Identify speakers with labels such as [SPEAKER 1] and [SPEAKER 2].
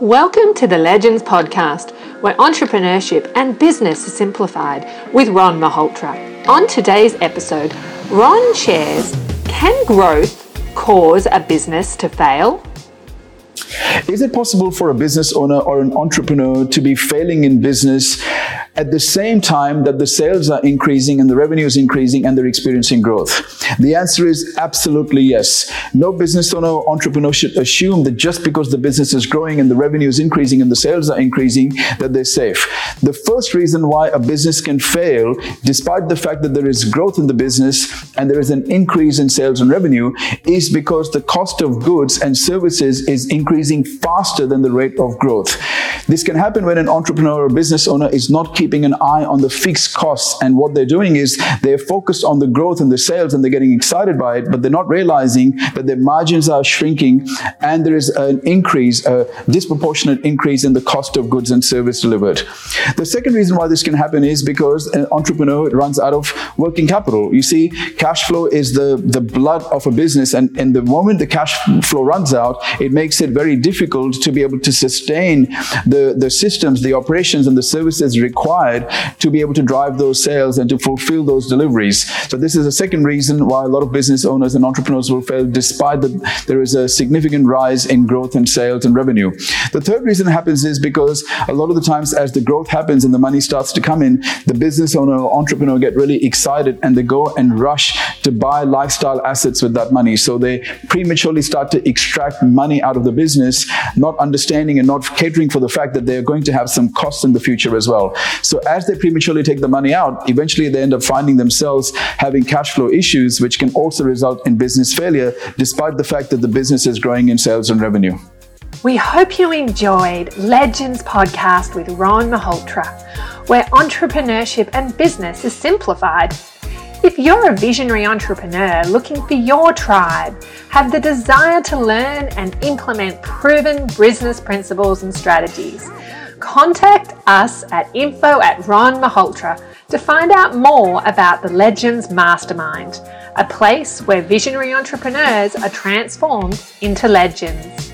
[SPEAKER 1] Welcome to the Legends Podcast, where entrepreneurship and business are simplified with Ron Malhotra. On today's episode, Ron shares Can growth cause a business to fail?
[SPEAKER 2] Is it possible for a business owner or an entrepreneur to be failing in business at the same time that the sales are increasing and the revenue is increasing and they're experiencing growth? The answer is absolutely yes. No business owner or entrepreneur should assume that just because the business is growing and the revenue is increasing and the sales are increasing, that they're safe. The first reason why a business can fail, despite the fact that there is growth in the business and there is an increase in sales and revenue, is because the cost of goods and services is increasing faster than the rate of growth. This can happen when an entrepreneur or business owner is not keeping an eye on the fixed costs and what they're doing is they're focused on the growth and the sales and they're getting excited by it, but they're not realizing that their margins are shrinking and there is an increase, a disproportionate increase in the cost of goods and service delivered. The second reason why this can happen is because an entrepreneur runs out of working capital. You see, cash flow is the, the blood of a business and, and the moment the cash flow runs out, it makes it very difficult to be able to sustain the, the systems, the operations, and the services required to be able to drive those sales and to fulfill those deliveries. So this is a second reason why a lot of business owners and entrepreneurs will fail despite that there is a significant rise in growth and sales and revenue. The third reason happens is because a lot of the times as the growth happens and the money starts to come in, the business owner or entrepreneur get really excited and they go and rush to buy lifestyle assets with that money. So they prematurely start to extract money out of the business, not understanding and not catering for the fact that they're going to have some costs in the future as well. So as they prematurely take the money out, eventually they end up finding themselves having cash flow issues, which can also result in business failure, despite the fact that the business is growing in sales and revenue.
[SPEAKER 1] We hope you enjoyed Legends Podcast with Ron Malhotra, where entrepreneurship and business is simplified if you're a visionary entrepreneur looking for your tribe, have the desire to learn and implement proven business principles and strategies, contact us at info at Ron to find out more about the Legends Mastermind, a place where visionary entrepreneurs are transformed into legends.